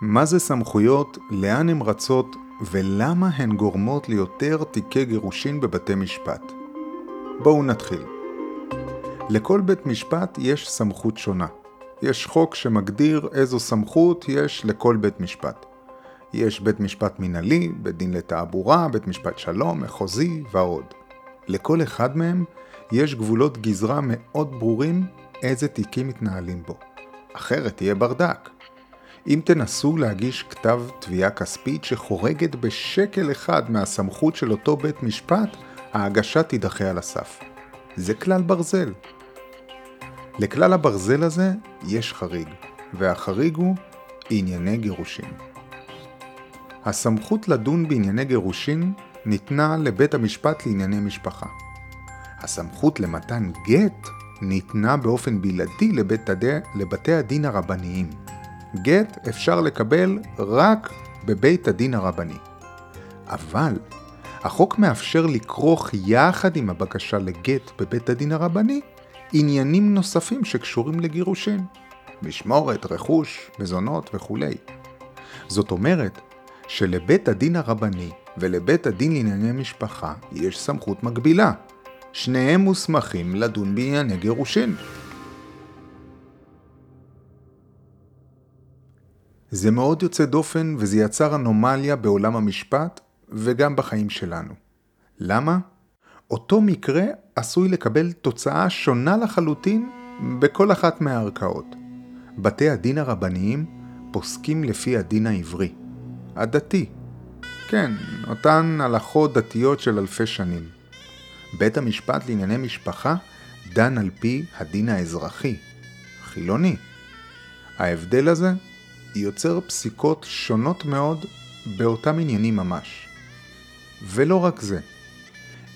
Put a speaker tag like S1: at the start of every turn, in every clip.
S1: מה זה סמכויות, לאן הן רצות ולמה הן גורמות ליותר תיקי גירושין בבתי משפט. בואו נתחיל. לכל בית משפט יש סמכות שונה. יש חוק שמגדיר איזו סמכות יש לכל בית משפט. יש בית משפט מינהלי, בית דין לתעבורה, בית משפט שלום, מחוזי ועוד. לכל אחד מהם יש גבולות גזרה מאוד ברורים איזה תיקים מתנהלים בו. אחרת תהיה ברדק. אם תנסו להגיש כתב תביעה כספית שחורגת בשקל אחד מהסמכות של אותו בית משפט, ההגשה תידחה על הסף. זה כלל ברזל. לכלל הברזל הזה יש חריג, והחריג הוא ענייני גירושין. הסמכות לדון בענייני גירושין ניתנה לבית המשפט לענייני משפחה. הסמכות למתן גט ניתנה באופן בלעדי לבית הדי, לבתי הדין הרבניים. גט אפשר לקבל רק בבית הדין הרבני. אבל החוק מאפשר לכרוך יחד עם הבקשה לגט בבית הדין הרבני עניינים נוספים שקשורים לגירושין, משמורת, רכוש, מזונות וכולי. זאת אומרת שלבית הדין הרבני ולבית הדין לענייני משפחה יש סמכות מקבילה. שניהם מוסמכים לדון בענייני גירושין. זה מאוד יוצא דופן וזה יצר אנומליה בעולם המשפט וגם בחיים שלנו. למה? אותו מקרה עשוי לקבל תוצאה שונה לחלוטין בכל אחת מהערכאות. בתי הדין הרבניים פוסקים לפי הדין העברי, הדתי. כן, אותן הלכות דתיות של אלפי שנים. בית המשפט לענייני משפחה דן על פי הדין האזרחי, חילוני. ההבדל הזה יוצר פסיקות שונות מאוד באותם עניינים ממש. ולא רק זה,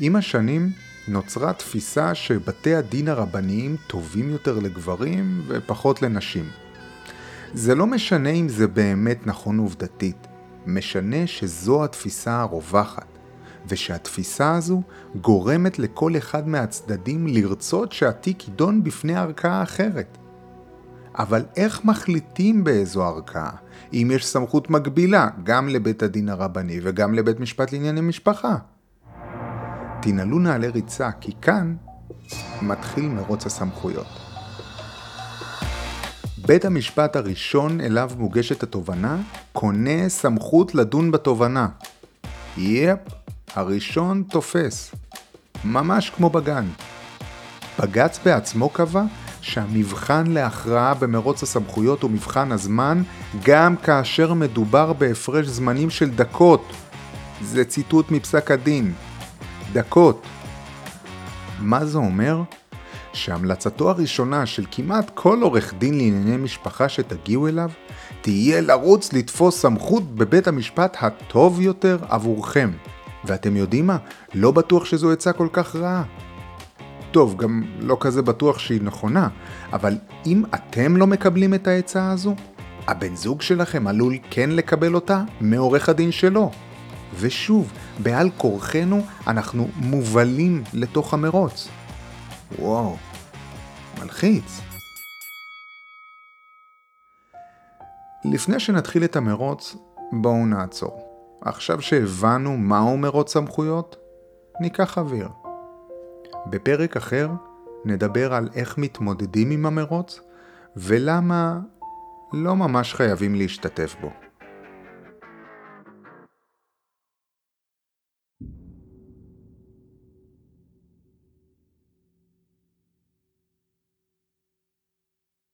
S1: עם השנים נוצרה תפיסה שבתי הדין הרבניים טובים יותר לגברים ופחות לנשים. זה לא משנה אם זה באמת נכון עובדתית, משנה שזו התפיסה הרווחת, ושהתפיסה הזו גורמת לכל אחד מהצדדים לרצות שהתיק יידון בפני ערכאה אחרת. אבל איך מחליטים באיזו ערכאה, אם יש סמכות מקבילה גם לבית הדין הרבני וגם לבית משפט לענייני משפחה? תנעלו נעלי ריצה, כי כאן מתחיל מרוץ הסמכויות. בית המשפט הראשון אליו מוגשת התובנה, קונה סמכות לדון בתובנה. יפ, הראשון תופס. ממש כמו בגן. בג"ץ בעצמו קבע שהמבחן להכרעה במרוץ הסמכויות הוא מבחן הזמן גם כאשר מדובר בהפרש זמנים של דקות. זה ציטוט מפסק הדין. דקות. מה זה אומר? שהמלצתו הראשונה של כמעט כל עורך דין לענייני משפחה שתגיעו אליו, תהיה לרוץ לתפוס סמכות בבית המשפט הטוב יותר עבורכם. ואתם יודעים מה? לא בטוח שזו עצה כל כך רעה. טוב, גם לא כזה בטוח שהיא נכונה, אבל אם אתם לא מקבלים את העצה הזו, הבן זוג שלכם עלול כן לקבל אותה מעורך הדין שלו. ושוב, בעל כורחנו אנחנו מובלים לתוך המרוץ. וואו, מלחיץ. לפני שנתחיל את המרוץ, בואו נעצור. עכשיו שהבנו מהו מרוץ סמכויות, ניקח אוויר. בפרק אחר נדבר על איך מתמודדים עם המרוץ ולמה לא ממש חייבים להשתתף בו.